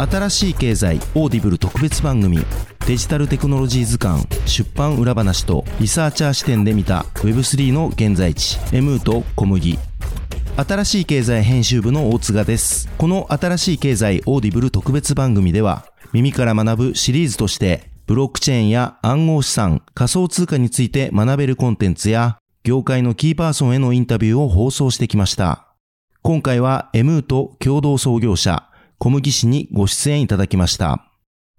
新しい経済 Audible 特別番組デジタルテクノロジー図鑑出版裏話とリサーチャー視点で見た Web3 の現在地 Emoote comugi。新しい経済編集部の大塚です。この新しい経済 Audible 特別番組では耳から学ぶシリーズとしてブロックチェーンや暗号資産仮想通貨について学べるコンテンツや業界のキーパーソンへのインタビューを放送してきました。今回は M と共同創業者小麦氏にご出演いただきました。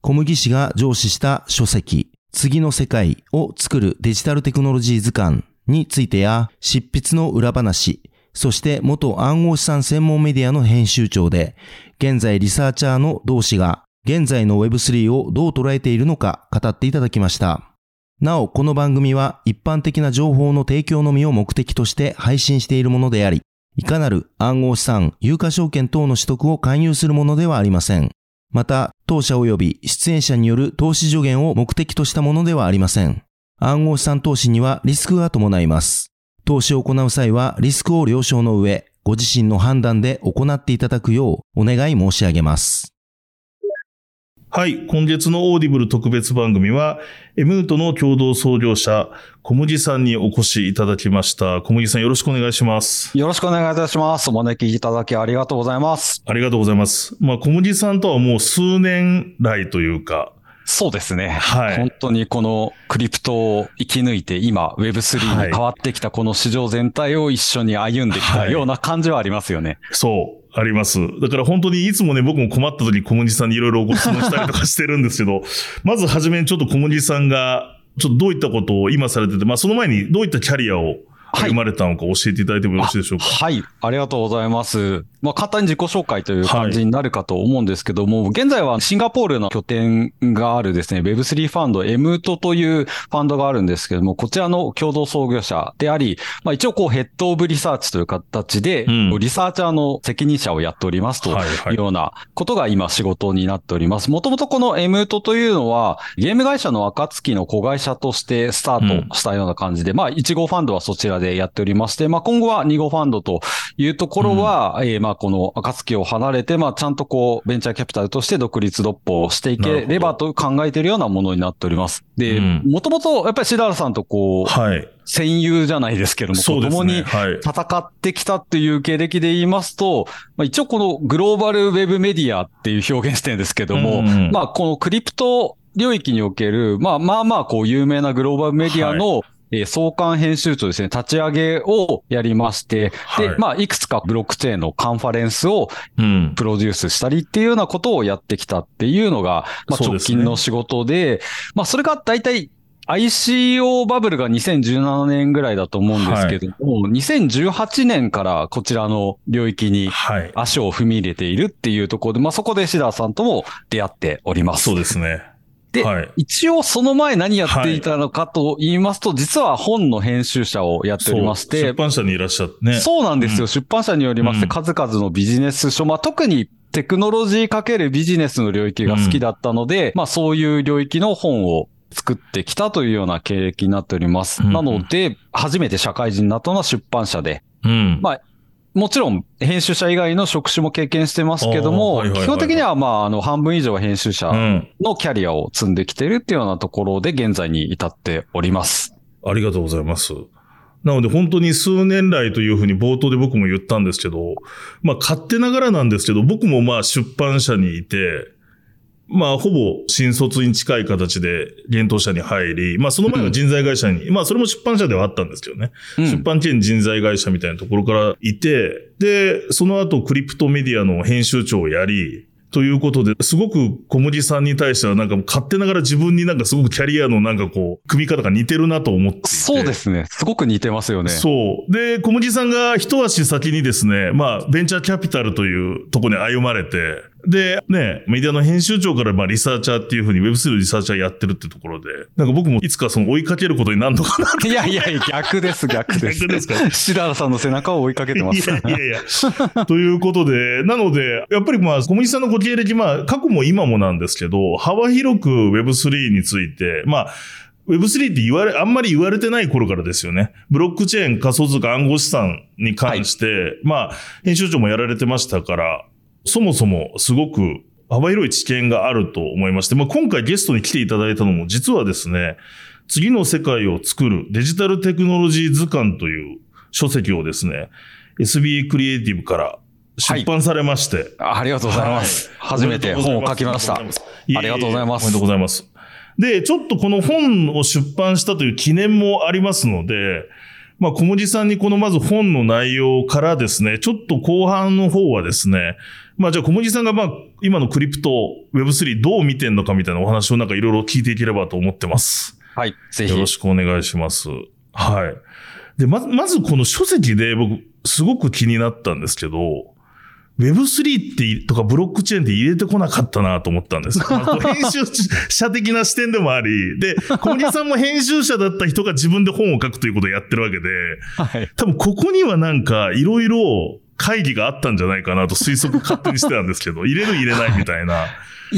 小麦氏が上司した書籍、次の世界を作るデジタルテクノロジー図鑑についてや、執筆の裏話、そして元暗号資産専門メディアの編集長で、現在リサーチャーの同志が現在の Web3 をどう捉えているのか語っていただきました。なお、この番組は一般的な情報の提供のみを目的として配信しているものであり、いかなる暗号資産、有価証券等の取得を勧誘するものではありません。また、当社及び出演者による投資助言を目的としたものではありません。暗号資産投資にはリスクが伴います。投資を行う際はリスクを了承の上、ご自身の判断で行っていただくようお願い申し上げます。はい。今月の Audible 特別番組は、 Emoote の共同創業者、小麦さんにお越しいただきました。小麦さんよろしくお願いします。よろしくお願いいたします。お招きいただきありがとうございます。ありがとうございます。まあ、小麦さんとはもう数年来というか、そうですね。はい。本当にこのクリプトを生き抜いて今 Web3 に変わってきたこの市場全体を一緒に歩んできたような感じはありますよね。はい、そう。あります。だから本当にいつもね、僕も困った時小麦さんにいろいろご質問したりとかしてるんですけど、まずはじめにちょっと小麦さんが、ちょっとどういったことを今されてて、まあその前にどういったキャリアを歩まれたのか教えていただいてもよろしいでしょうか？はい。ありがとうございます。まあ、簡単に自己紹介という感じになるかと思うんですけども、はい、現在はシンガポールの拠点があるですね、Web3 ファンド、 Emoote というファンドがあるんですけども、こちらの共同創業者であり、まあ、一応こう head of research という形で、うん、リサーチャーの責任者をやっておりますというようなことが今仕事になっております。もともとこの Emoote というのは、ゲーム会社のアカツキの子会社としてスタートしたような感じで、うん、まあ、1号ファンドはそちらでやっておりまして、まあ、今後は2号ファンドというところは、うん、えー、まあ、この暁を離れて、まあ、ちゃんとこう、ベンチャーキャピタルとして独立独歩していければと考えているようなものになっております。で、もともと、やっぱりシダラさんとこう、はい。戦友じゃないですけども、子供に戦ってきたっていう経歴で言いますと、まあ、一応このグローバルウェブメディアっていう表現してるんですけども、うん、まあこのクリプト領域における、まあまあまあこう有名なグローバルメディアのえー、創刊編集長ですね、立ち上げをやりまして、はい、で、まあ、いくつかブロックチェーンのカンファレンスをプロデュースしたりっていうようなことをやってきたっていうのが、まあ、直近の仕事で、でね、まあ、それが大体 ICO バブルが2017年ぐらいだと思うんですけども、はい、2018年からこちらの領域に足を踏み入れているっていうところで、まあそこでシダーさんとも出会っております。そうですね。で、はい、一応その前何やっていたのかと言いますと、はい、実は本の編集者をやっておりまして。出版社にいらっしゃってね。そうなんですよ。うん、出版社によりまして、数々のビジネス書、まあ特にテクノロジーかけるビジネスの領域が好きだったので、うん、まあそういう領域の本を作ってきたというような経歴になっております。うん、なので、初めて社会人になったのは出版社で、うん、まあもちろん、編集者以外の職種も経験してますけども、基本的には、まあ、あの、半分以上は編集者のキャリアを積んできてるっていうようなところで、現在に至っております。ありがとうございます。なので本当に数年来というふうに冒頭で僕も言ったんですけど、まあ勝手ながらなんですけど、僕もまあ出版社にいて、まあ、ほぼ新卒に近い形で現当社に入り、まあ、その前は人材会社に、うん、まあ、それも出版社ではあったんですけどね。うん、出版兼人材会社みたいなところからいて、で、その後クリプトメディアの編集長をやり、ということで、すごく小麦さんに対してはなんか勝手ながら自分になんかすごくキャリアのなんかこう、組み方が似てるなと思っていて。そうですね。すごく似てますよね。そう。で、小麦さんが一足先にですね、まあ、ベンチャーキャピタルというとこに歩まれて、で、ね、メディアの編集長からまあリサーチャーっていうふうに Web3 のリサーチャーやってるってところで、なんか僕もいつかその追いかけることになるのかないやいやいや、逆です、逆です。逆ですか？白原さんの背中を追いかけてます。いやいやいや。ということで、なので、やっぱりまあ、小麦さんのご経歴、まあ、過去も今もなんですけど、幅広く Web3 について、まあ、Web3 って言われ、あんまり言われてない頃からですよね。ブロックチェーン、仮想通貨、暗号資産に関して、はい、まあ、編集長もやられてましたから、そもそもすごく幅広い知見があると思いまして、まあ、今回ゲストに来ていただいたのも実はですね、次の世界を作るデジタルテクノロジー図鑑という書籍をですね、SB クリエイティブから出版されまして、はい、ありがとうございます。はい、初めて本を書きました。ありがとうございます。おめでとうございます。で、ちょっとこの本を出版したという記念もありますので、まあ、小文字さんにこのまず本の内容からですね、ちょっと後半の方はですね、まあじゃあ小文字さんがまあ今のクリプト Web3 どう見てんのかみたいなお話をなんかいろいろ聞いていければと思ってます。はい、ぜひ。よろしくお願いします。はい。で、まず、まずこの書籍で僕すごく気になったんですけど、Web3 ってとかブロックチェーンって入れてこなかったなと思ったんです。編集者的な視点でもあり、で、小木さんも編集者だった人が自分で本を書くということをやってるわけで、はい、多分ここにはなんかいろいろ会議があったんじゃないかなと推測勝手にしてたんですけど、入れる入れないみたいな。い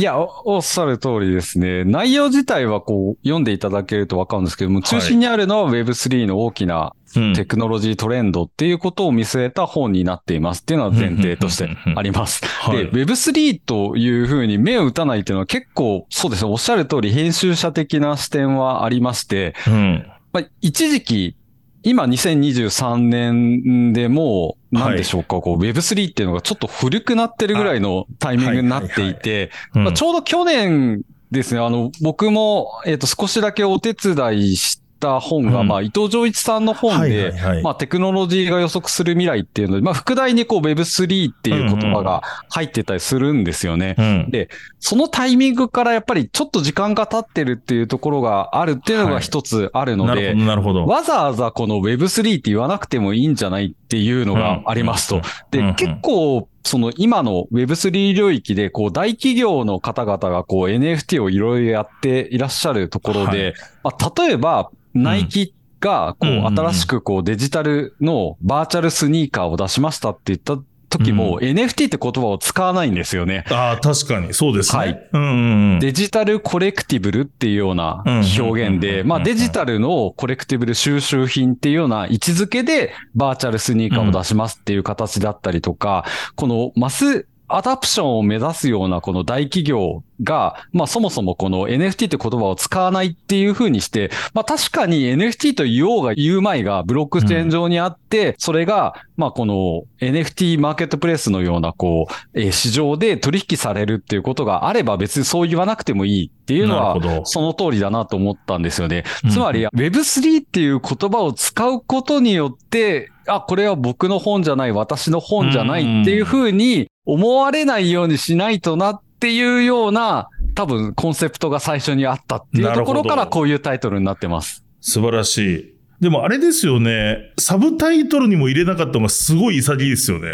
やお、っしゃる通りですね。内容自体はこう、読んでいただけるとわかるんですけども、中心にあるのは Web3 の大きなテクノロジートレンドっていうことを見据えた本になっていますっていうのは前提としてあります。で、Web3 というふうに目を打たないっていうのは結構、そうですね、おっしゃる通り編集者的な視点はありまして、うん、まあ、一時期今2023年でもう、なんでしょうか、はい、こう Web3 っていうのがちょっと古くなってるぐらいのタイミングになっていて、ちょうど去年ですね、あの、僕も、えっ、ー、と、少しだけお手伝いしった本が、うん、まあ、伊藤浄一さんの本で、はいはいはい、まあ、テクノロジーが予測する未来っていうので、まあ、副題にこう Web3 っていう言葉が入ってたりするんですよね、うん。うん。で、そのタイミングからやっぱりちょっと時間が経ってるっていうところがあるっていうのが一つあるので、はい、なるほど。わざわざこの Web3 って言わなくてもいいんじゃないっていうのがありますと。で、結構その今の Web3 領域で、こう大企業の方々がこう NFT をいろいろやっていらっしゃるところで、はい、まあ、例えばナイキが、こう、新しくこう、デジタルのバーチャルスニーカーを出しましたって言った時も、うん、NFT って言葉を使わないんですよね。ああ、確かに。そうですね。はい、うんうんうん。デジタルコレクティブルっていうような表現で、まあデジタルのコレクティブル収集品っていうような位置づけでバーチャルスニーカーを出しますっていう形だったりとか、このマスアダプションを目指すようなこの大企業が、まあそもそもこの NFT って言葉を使わないっていう風にして、まあ確かに NFT と言おうが言うまいがブロックチェーン上にあって、うん、それが、まあこの NFT マーケットプレイスのようなこう、えー、市場で取引されるっていうことがあれば別にそう言わなくてもいいっていうのは、その通りだなと思ったんですよね。つまり Web3 っていう言葉を使うことによって、あ、これは僕の本じゃない、私の本じゃないっていうふうに思われないようにしないとなっていうような、多分コンセプトが最初にあったっていうところからこういうタイトルになってます。素晴らしい。でもあれですよね。サブタイトルにも入れなかったのがすごい潔いですよね。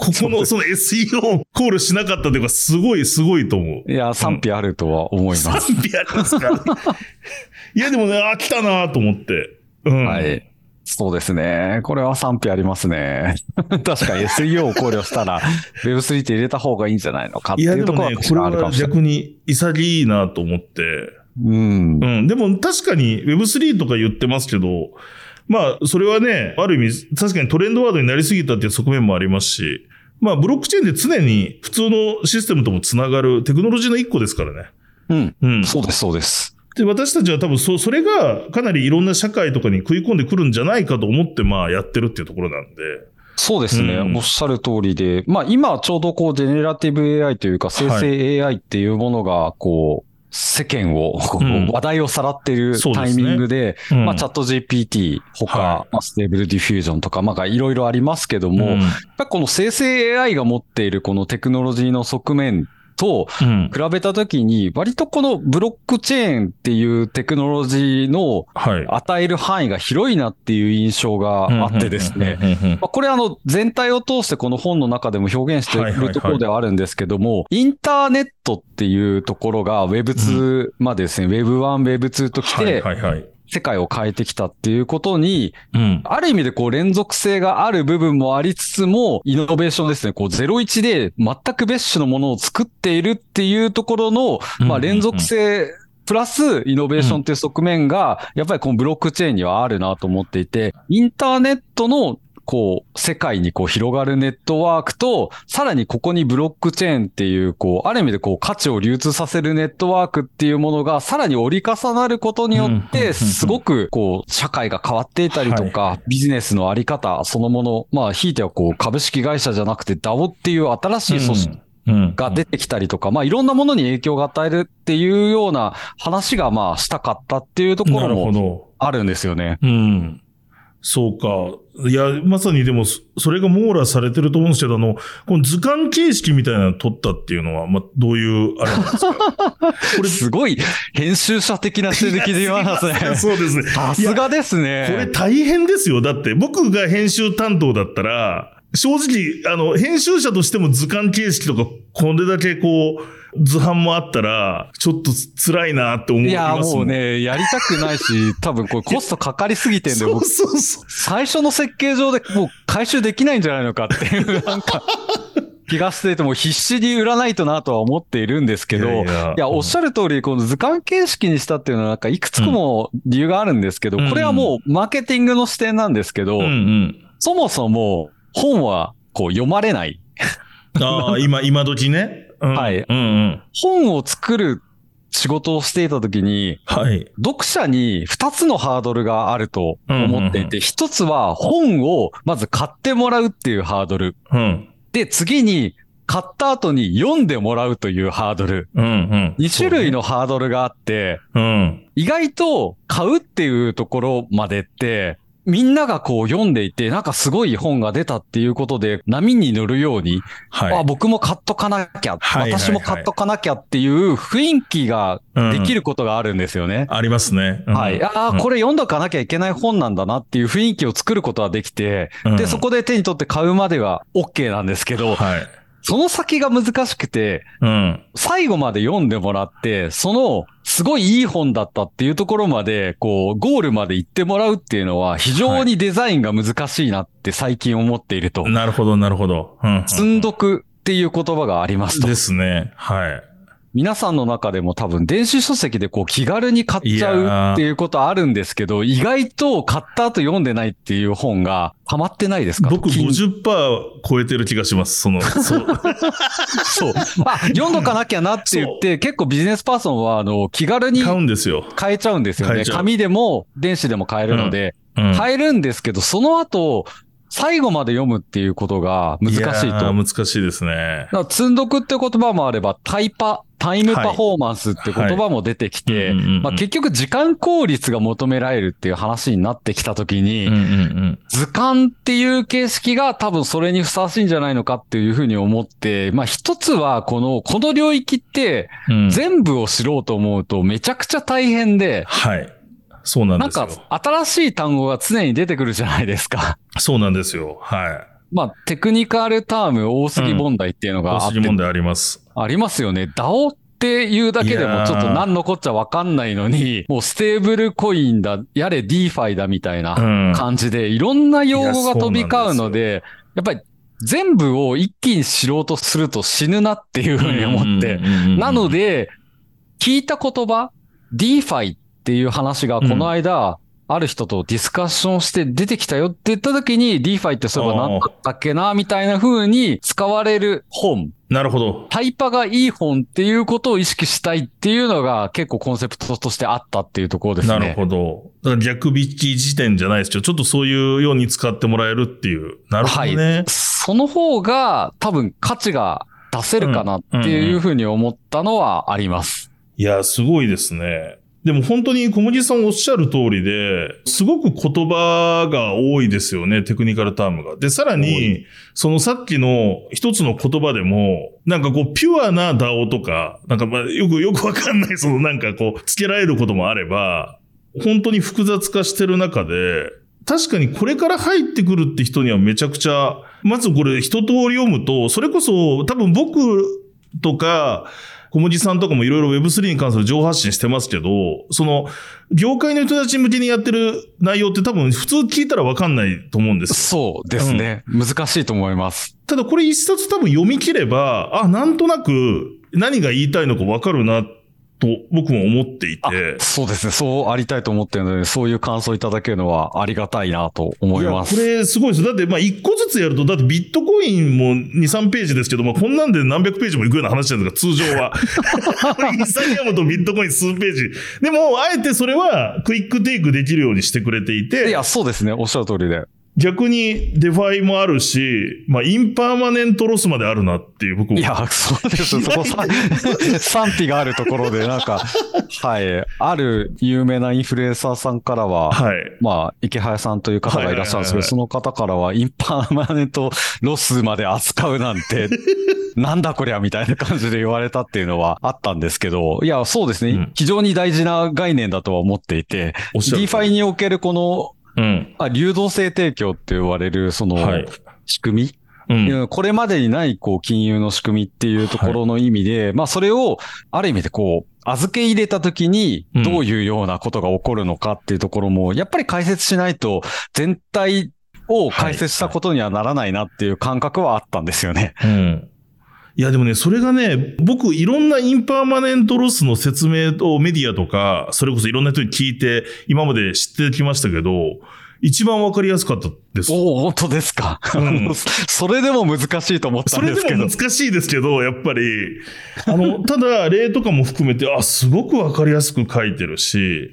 ここのその SEO コールしなかったというか、すごいすごいと思う。いや、賛否あるとは思います。賛否ありますかいや、でもね、あ、来たなと思って。うん。はい。そうですね。これは賛否ありますね。確かに SEO を考慮したら Web3 って入れた方がいいんじゃないのかっていうところは、ね、これは逆に潔いなと思って。うん。うん。でも確かに Web3 とか言ってますけど、まあ、それはね、ある意味、確かにトレンドワードになりすぎたっていう側面もありますし、まあ、ブロックチェーンで常に普通のシステムともつながるテクノロジーの一個ですからね。うん。うん。そうです、そうです。で、私たちは多分そ、それがかなりいろんな社会とかに食い込んでくるんじゃないかと思って、まあやってるっていうところなんで。そうですね、うん、おっしゃる通りで。まあ今ちょうどこう、 generative AI というか、生成 AI っていうものが、こう、世間を、話題をさらっているタイミングで、でね。うん、まあ、 ChatGPT、他、はい、まあ、 Stable Diffusion とか、まあ、いろいろありますけども、うん、やっぱこの生成 AI が持っているこのテクノロジーの側面と比べたときに、割とこのブロックチェーンっていうテクノロジーの与える範囲が広いなっていう印象があってですね。これあの全体を通してこの本の中でも表現しているところではあるんですけども、インターネットっていうところが Web2 までですね、Web1、Web2 と来て、世界を変えてきたっていうことに、うん、ある意味でこう連続性がある部分もありつつも、イノベーションですね、こう01で全く別種のものを作っているっていうところの、まあ連続性、プラスイノベーションっていう側面が、やっぱりこのブロックチェーンにはあるなと思っていて、インターネットのこう、世界にこう広がるネットワークと、さらにここにブロックチェーンっていう、こう、ある意味でこう、価値を流通させるネットワークっていうものが、さらに折り重なることによって、すごく、こう、社会が変わっていたりとか、ビジネスのあり方そのもの、まあ、ひいてはこう、株式会社じゃなくて DAO っていう新しい組織、が出てきたりとか、まあいろんなものに影響が与えるっていうような話がまあしたかったっていうところもあるんですよね。うん。そうか。いや、まさにでも、それが網羅されてると思うんですけど、あの、この図鑑形式みたいなのを取ったっていうのは、まあ、どういう、あれなんですか？こ れすごい、編集者的な手抜きで言わなすね。そうですね。さすがですね。これ大変ですよ。だって、僕が編集担当だったら、正直、あの、編集者としても図鑑形式とか、これだけこう、図版もあったら、ちょっと辛いなって思いますいや、もうね、やりたくないし、多分これコストかかりすぎてんで、そうそうそう。最初の設計上でもう回収できないんじゃないのかっていう、なんか、気がしてても必死に売らないとなとは思っているんですけど、いやいや。いやおっしゃる通り、この図鑑形式にしたっていうのはなんかいくつも理由があるんですけど、うん、これはもうマーケティングの視点なんですけど、うんうん、そもそも本はこう読まれない。ああ、今、今時ね。はい、うんうん。本を作る仕事をしていたときに、はい。読者に2つのハードルがあると思っていて、1つは本をまず買ってもらうっていうハードル。うん。で、次に買った後に読んでもらうというハードル。うんうん。2種類のハードルがあって、うん。意外と買うっていうところまでって、みんながこう読んでいて、なんかすごい本が出たっていうことで、波に乗るように、はい、あ僕も買っとかなきゃ、はい、私も買っとかなきゃっていう雰囲気ができることがあるんですよね。うん、ありますね。うん、はい。ああ、これ読んどかなきゃいけない本なんだなっていう雰囲気を作ることはできて、うん、で、そこで手に取って買うまでは OK なんですけど、はい。その先が難しくて、うん、最後まで読んでもらって、その、すごいいい本だったっていうところまで、こう、ゴールまで行ってもらうっていうのは、非常にデザインが難しいなって最近思っていると。はい、なるほど、なるほど。うん、積んどくっていう言葉がありますと。ですね。はい。皆さんの中でも多分電子書籍でこう気軽に買っちゃうっていうことあるんですけど、意外と買った後読んでないっていう本がハマってないですか？僕50%超えてる気がします。その、そう。そう。あ、読んどかなきゃなって言って、結構ビジネスパーソンはあの気軽に買うんですよ。買えちゃうんですよね。紙でも電子でも買えるので、うんうん、買えるんですけど、その後、最後まで読むっていうことが難しいと。い難しいですね。積んどくって言葉もあれば、タイパ、タイムパフォーマンスって言葉も出てきて、結局時間効率が求められるっていう話になってきたときに、図鑑っていう形式が多分それにふさわしいんじゃないのかっていうふうに思って、まあ一つはこの、この領域って全部を知ろうと思うとめちゃくちゃ大変で、はい。そうなんですよ。なんか、新しい単語が常に出てくるじゃないですか。そうなんですよ。はい。まあ、テクニカルターム多すぎ問題っていうのがあって、うん、多すぎ問題あります。ありますよね。DAO っていうだけでもちょっと何のこっちゃわかんないのに、もうステーブルコインだ、やれ DeFi だみたいな感じで、いろんな用語が飛び交うので、やっぱり全部を一気に知ろうとすると死ぬなっていうふうに思って、なので、聞いた言葉、DeFi っていう話がこの間、ある人とディスカッションして出てきたよって言った時に、DeFi ってそういえば何だったっけな、みたいな風に使われる本。なるほど。タイパがいい本っていうことを意識したいっていうのが結構コンセプトとしてあったっていうところですね。なるほど。だから逆引き時点じゃないですけど、ちょっとそういうように使ってもらえるっていう。なるほどね。はい。その方が多分価値が出せるかなっていうふうに思ったのはあります。いや、すごいですね。でも本当に小麦さんおっしゃる通りで、すごく言葉が多いですよね、テクニカルタームが。で、さらに、そのさっきの一つの言葉でも、なんかこう、ピュアな DAO とか、なんかまあ、よくよくわかんない、そのなんかこう、付けられることもあれば、本当に複雑化してる中で、確かにこれから入ってくるって人にはめちゃくちゃ、まずこれ一通り読むと、それこそ多分僕とか、小文字さんとかもいろいろ Web3 に関する情報発信してますけど、その、業界の人たち向けにやってる内容って多分普通聞いたらわかんないと思うんです。そうですね、うん、難しいと思います。ただこれ一冊多分読み切れば、あ、なんとなく何が言いたいのかわかるな、とと僕も思っていて。そうですね。そうありたいと思ってるので、そういう感想いただけるのはありがたいなと思います。これすごいです。だって、まあ、一個ずつやると、だってビットコインも2、3ページですけど、まあ、こんなんで何百ページもいくような話なんですか、通常は。イーサリアムとビットコイン数ページ。でも、あえてそれは quick take できるようにしてくれていて。いや、そうですね。おっしゃる通りで。逆に DeFi もあるし、まあ、 impermanent loss まであるなっていう僕も。いや、そうです。そこさ、賛否があるところで、なんか、はい、ある有名なインフルエンサーさんからは、はい、まあ、イケハヤさんという方がいらっしゃるんですけど、その方からは、 impermanent loss まで扱うなんて、なんだこりゃみたいな感じで言われたっていうのはあったんですけど、いや、そうですね。うん、非常に大事な概念だとは思っていて、DeFi におけるこのうん、あ流動性提供って言われる、その、仕組み、うん、これまでにない、こう、金融の仕組みっていうところの意味で、はい、まあ、それを、ある意味でこう、預け入れた時に、どういうようなことが起こるのかっていうところも、やっぱり解説しないと、全体を解説したことにはならないなっていう感覚はあったんですよね。はいはい、うんいやでもね、それがね、僕いろんな impermanent loss の説明をメディアとか、それこそいろんな人に聞いて、今まで知ってきましたけど、一番わかりやすかったです。お本当ですか、うん、それでも難しいと思ったんですけど。それでも難しいですけど、やっぱり、あの、ただ、例とかも含めて、あ、すごくわかりやすく書いてるし、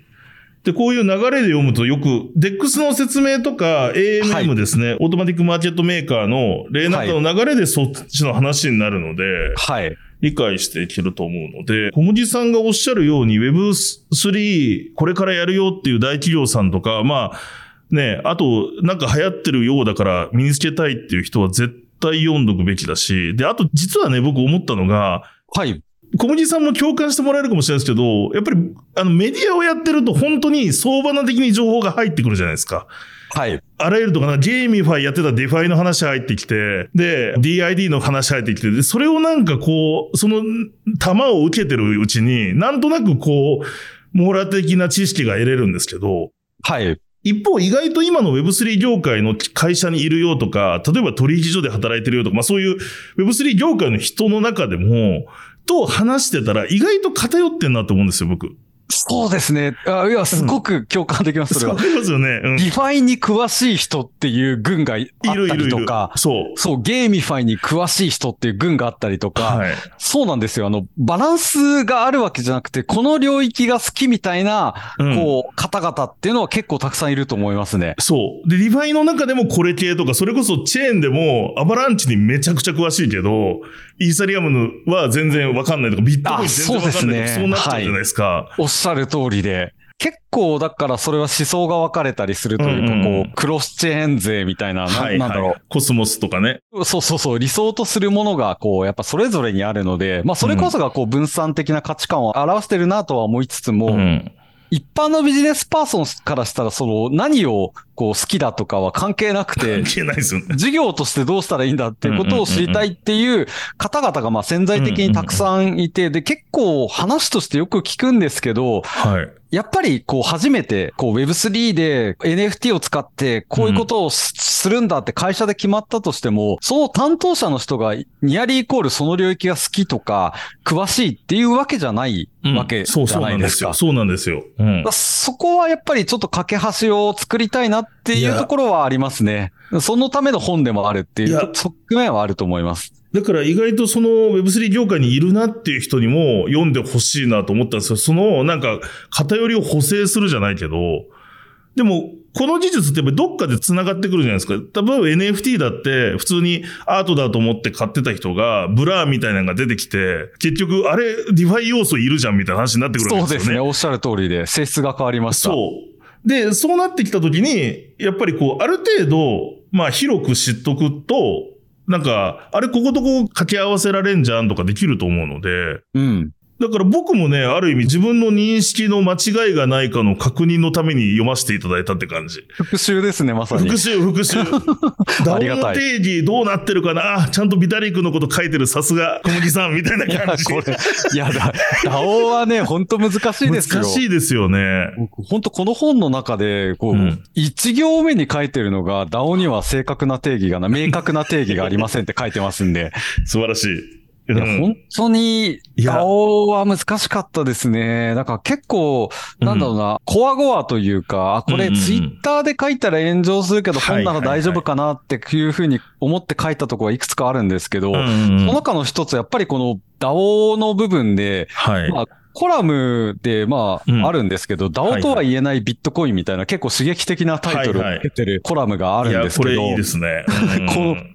で、こういう流れで読むとよく、DEX の説明とか AMM ですね、はい、オートマティックマーケットメーカーの例なんかの流れでそっちの話になるので、はい。理解していけると思うので、小麦さんがおっしゃるように Web3 これからやるよっていう大企業さんとか、まあ、ね、あと、なんか流行ってるようだから身につけたいっていう人は絶対読んどくべきだし、で、あと実はね、僕思ったのが、はい。小麦さんも共感してもらえるかもしれないですけど、やっぱり、あの、メディアをやってると本当に総花的に情報が入ってくるじゃないですか。はい。あらゆるとかな、 GameFi やってた DeFi の話入ってきて、で、DID の話入ってきて、で、それをなんかこう、その玉を受けてるうちに、なんとなくこう、網羅的な知識が得れるんですけど、はい。一方、意外と今の Web3 業界の会社にいるよとか、例えば取引所で働いてるよとか、まあそういう Web3 業界の人の中でも、と話してたら意外と偏ってんなと思うんですよ、僕。そうですね。あいや、すごく共感できます、それは。わかりますよね。うん、 DeFi に詳しい人っていう群があったりとか、そう。そう、 GameFi に詳しい人っていう群があったりとか、はい、そうなんですよ。あの、バランスがあるわけじゃなくて、この領域が好きみたいな、うん、こう、方々っていうのは結構たくさんいると思いますね。そう。で、 DeFi の中でもこれ系とか、それこそチェーンでも Avalanche にめちゃくちゃ詳しいけど、イーサリアムは全然わかんないとか、ビットコイン全然わかんないとか、そう,、なっちゃうじゃないですか。はい、おっしゃる通りで。結構、だからそれは思想が分かれたりするというか、うんうん、こう、 cross-chain 勢みたいな、はいはい、なんだろう。コスモスとかね。そうそうそう、理想とするものが、こう、やっぱそれぞれにあるので、まあそれこそがこう、分散的な価値観を表してるなとは思いつつも、うん一般のビジネスパーソンからしたら、その何をこう好きだとかは関係なくて、関係ないですよね。事業としてどうしたらいいんだっていうことを知りたいっていう方々がまあ潜在的にたくさんいて、で、結構話としてよく聞くんですけど、はい。やっぱりこう初めてこう Web3 で NFT を使ってこういうことをするんだって会社で決まったとしても、その担当者の人がニアリーイコールその領域が好きとか詳しいっていうわけじゃないわけじゃないですか。そうなんですよ。うん、そこはやっぱりちょっと架け橋を作りたいなっていうところはありますね。そのための本でもあるっていう側面はあると思います。だから意外とその Web3 業界にいるなっていう人にも読んでほしいなと思ったんですよ。そのなんか偏りを補正するじゃないけど、でもこの技術ってやっどっかで繋がってくるじゃないですか。例えば NFT だって普通にアートだと思って買ってた人が Blur みたいなのが出てきて、結局あれ DeFi 要素いるじゃんみたいな話になってくるんですよね。そうですね。おっしゃる通りで性質が変わりました。そう。で、そうなってきたときに、やっぱりこう、ある程度、まあ広く知っとくと、なんか、あれこことこ掛け合わせられんじゃんとかできると思うので、うん。だから僕もね、ある意味自分の認識の間違いがないかの確認のために読ませていただいたって感じ。復習ですね、まさに。復習、復習。ダウの定義どうなってるかな？ちゃんとビタリックのこと書いてるさすが小麦さんみたいな感じ。いや、これ、いやだ、ダオはね、本当難しいですよ。難しいですよね。本当この本の中で、こう、一、うん、行目に書いてるのが、ダオには正確な定義がな、明確な定義がありませんって書いてますんで。素晴らしい。いや、本当に、DAO は難しかったですね。だから結構、なんだろうな、コアゴアというか、これツイッターで書いたら炎上するけど、本なら大丈夫かなっていうふうに思って書いたところはいくつかあるんですけど、その中の一つ、やっぱりこの DAO の部分で、はい、まあコラムで、まあ、あるんですけど、DAO とは言えないビットコインみたいな結構刺激的なタイトルをつけてるコラムがあるんですけど。これいいですね。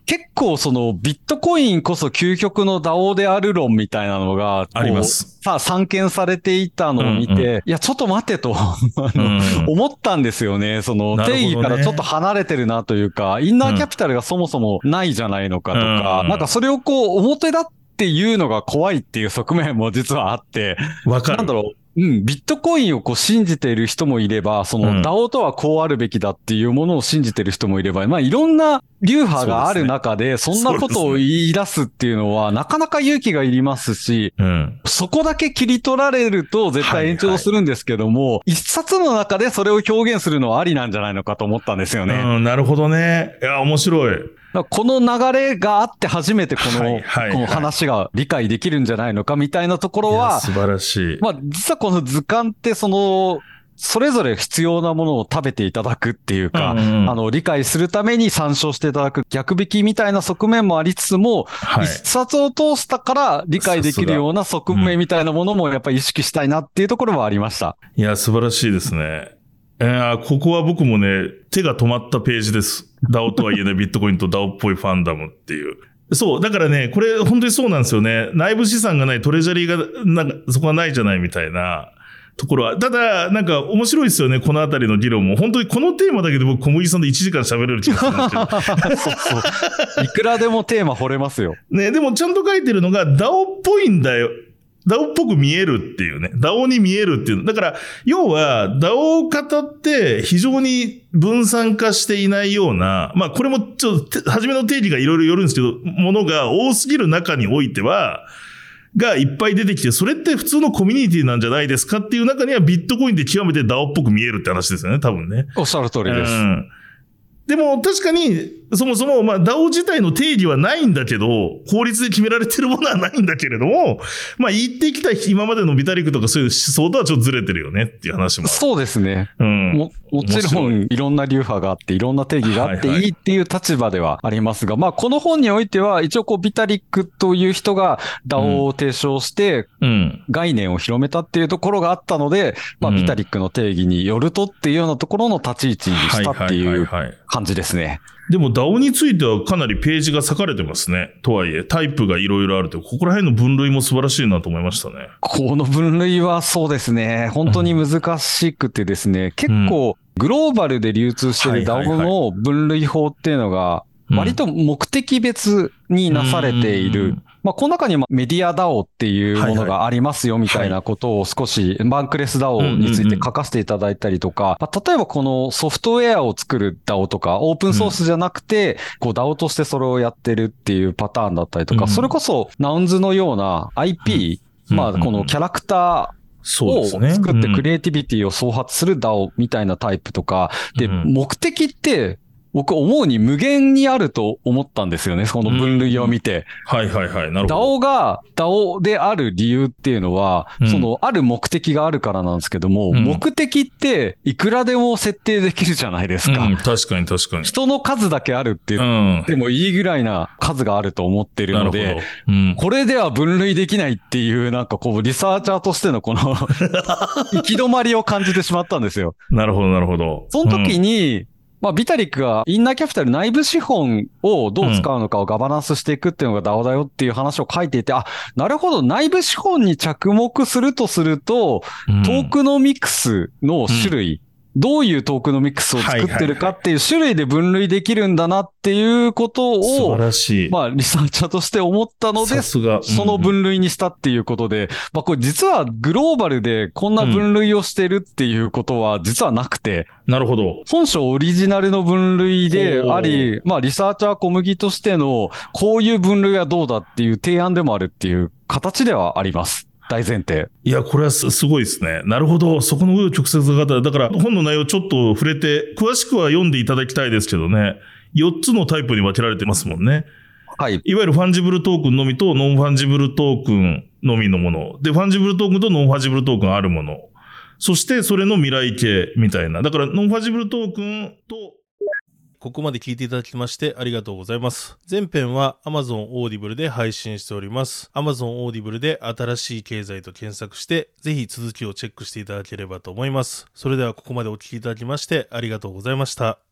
結構そのビットコインこそ究極の DAO である論みたいなのが、あります。さあ、散見されていたのを見て、いや、ちょっと待てと思ったんですよね。その定義からちょっと離れてるなというか、インナーキャピタルがそもそもないじゃないのかとか、なんかそれをこう表立っっていうのが怖いっていう側面も実はあって、わかる。なんだろう。うん、ビットコインをこう信じている人もいれば、その DAO とはこうあるべきだっていうものを信じている人もいれば、うん、まあいろんな流派がある中で、そんなことを言い出すっていうのは、なかなか勇気がいりますし、うん、そこだけ切り取られると絶対延長するんですけども、はいはい、一冊の中でそれを表現するのはありなんじゃないのかと思ったんですよね。うん、なるほどね。いや、面白い。この流れがあって初めてこの、はいはいはい、この話が理解できるんじゃないのかみたいなところは、素晴らしい。まあ、実はこの図鑑ってその、それぞれ必要なものを食べていただくっていうか、うんうん、あの、理解するために参照していただく逆引きみたいな側面もありつつも、はい、一冊を通したから理解できるような側面みたいなものもやっぱり意識したいなっていうところはありました。いや、素晴らしいですね。えー、ここは僕もね、手が止まったページです。DAO とは言えない ビットコインと DAO っぽいファンダムっていう。そう。だからね、これ本当にそうなんですよね。内部資産がないトレジャリーが、なんか、そこはないじゃないみたいなところは。ただ、なんか面白いですよね。このあたりの議論も。本当にこのテーマだけで僕、小麦さんで1時間喋れる気がするんですけど。そうそう。いくらでもテーマ掘れますよ。ね、でもちゃんと書いてるのが DAO っぽいんだよ。ダオっぽく見えるっていうね。ダオに見えるっていう。だから、要は、ダオを語って非常に分散化していないような、まあこれもちょっと、初めの定義がいろいろよるんですけど、ものが多すぎる中においては、がいっぱい出てきて、それって普通のコミュニティなんじゃないですかっていう中にはビットコインで極めてダオっぽく見えるって話ですよね、多分ね。おっしゃる通りです。うんでも確かに、そもそも、まあ、DAO 自体の定義はないんだけど、法律で決められてるものはないんだけれども、まあ、言ってきた今までのビタリックとかそういう思想とはちょっとずれてるよねっていう話も。そうですね。うん。も、もちろん、いろんな流派があって、いろんな定義があっていいっていう立場ではありますが、はいはい、まあ、この本においては、一応こう、ビタリックという人が DAO を提唱して、概念を広めたっていうところがあったので、まあ、ビタリックの定義によるとっていうようなところの立ち位置にしたっていう感じですね。でも DAO についてはかなりページが割かれてますね。とはいえ、タイプがいろいろあると、ここら辺の分類も素晴らしいなと思いましたね。この分類はそうですね。本当に難しくてですね、うん、結構グローバルで流通している DAO の分類法っていうのが、割と目的別になされているまあ、この中にメディア DAO っていうものがありますよみたいなことを少しバンクレス DAO について書かせていただいたりとか、まあ、例えばこのソフトウェアを作る DAO とか、オープンソースじゃなくて、こう DAO としてそれをやってるっていうパターンだったりとか、それこそナウンズのような IP、まあ、このキャラクターを作ってクリエイティビティを創発する DAO みたいなタイプとか、で、目的って僕思うに無限にあると思ったんですよね、その分類を見て。はいはいはい。なるほど。DAO が DAO である理由っていうのは、うん、そのある目的があるからなんですけども、うん、目的っていくらでも設定できるじゃないですか。うん、確かに確かに。人の数だけあるって言ってもいいぐらいな数があると思ってるので、これでは分類できないっていうなんかこうリサーチャーとしてのこの 行き止まりを感じてしまったんですよ。なるほどなるほど。その時に、まあ、ビタリックがインナーキャピタル内部資本をどう使うのかをガバナンスしていくっていうのが DAO だよっていう話を書いていて、あ、なるほど、内部資本に着目するとすると、トークノミクスの種類、どういうトークノミクスを作ってるかっていう種類で分類できるんだなっていうことを、素晴らしい。まあ、リサーチャーとして思ったので、その分類にしたっていうことで、まあ、これ実はグローバルでこんな分類をしてるっていうことは実はなくて、なるほど。本書オリジナルの分類であり、まあ、リサーチャー小麦としての、こういう分類はどうだっていう提案でもあるっていう形ではあります。大前提。いや、これはすごいですね。なるほど。そこの上を直接方、だから本の内容ちょっと触れて、詳しくは読んでいただきたいですけどね。4つのタイプに分けられてますもんね。はい。いわゆる fungible token のみと non-fungible token のみのもの。で、 fungible token と non-fungible token あるもの。そして、それの未来形みたいな。だから、 non-fungible token と、ここまで聞いていただきましてありがとうございます。前編は Amazon Audible で配信しております。Amazon Audible で新しい経済と検索して、ぜひ続きをチェックしていただければと思います。それではここまでお聞きいただきましてありがとうございました。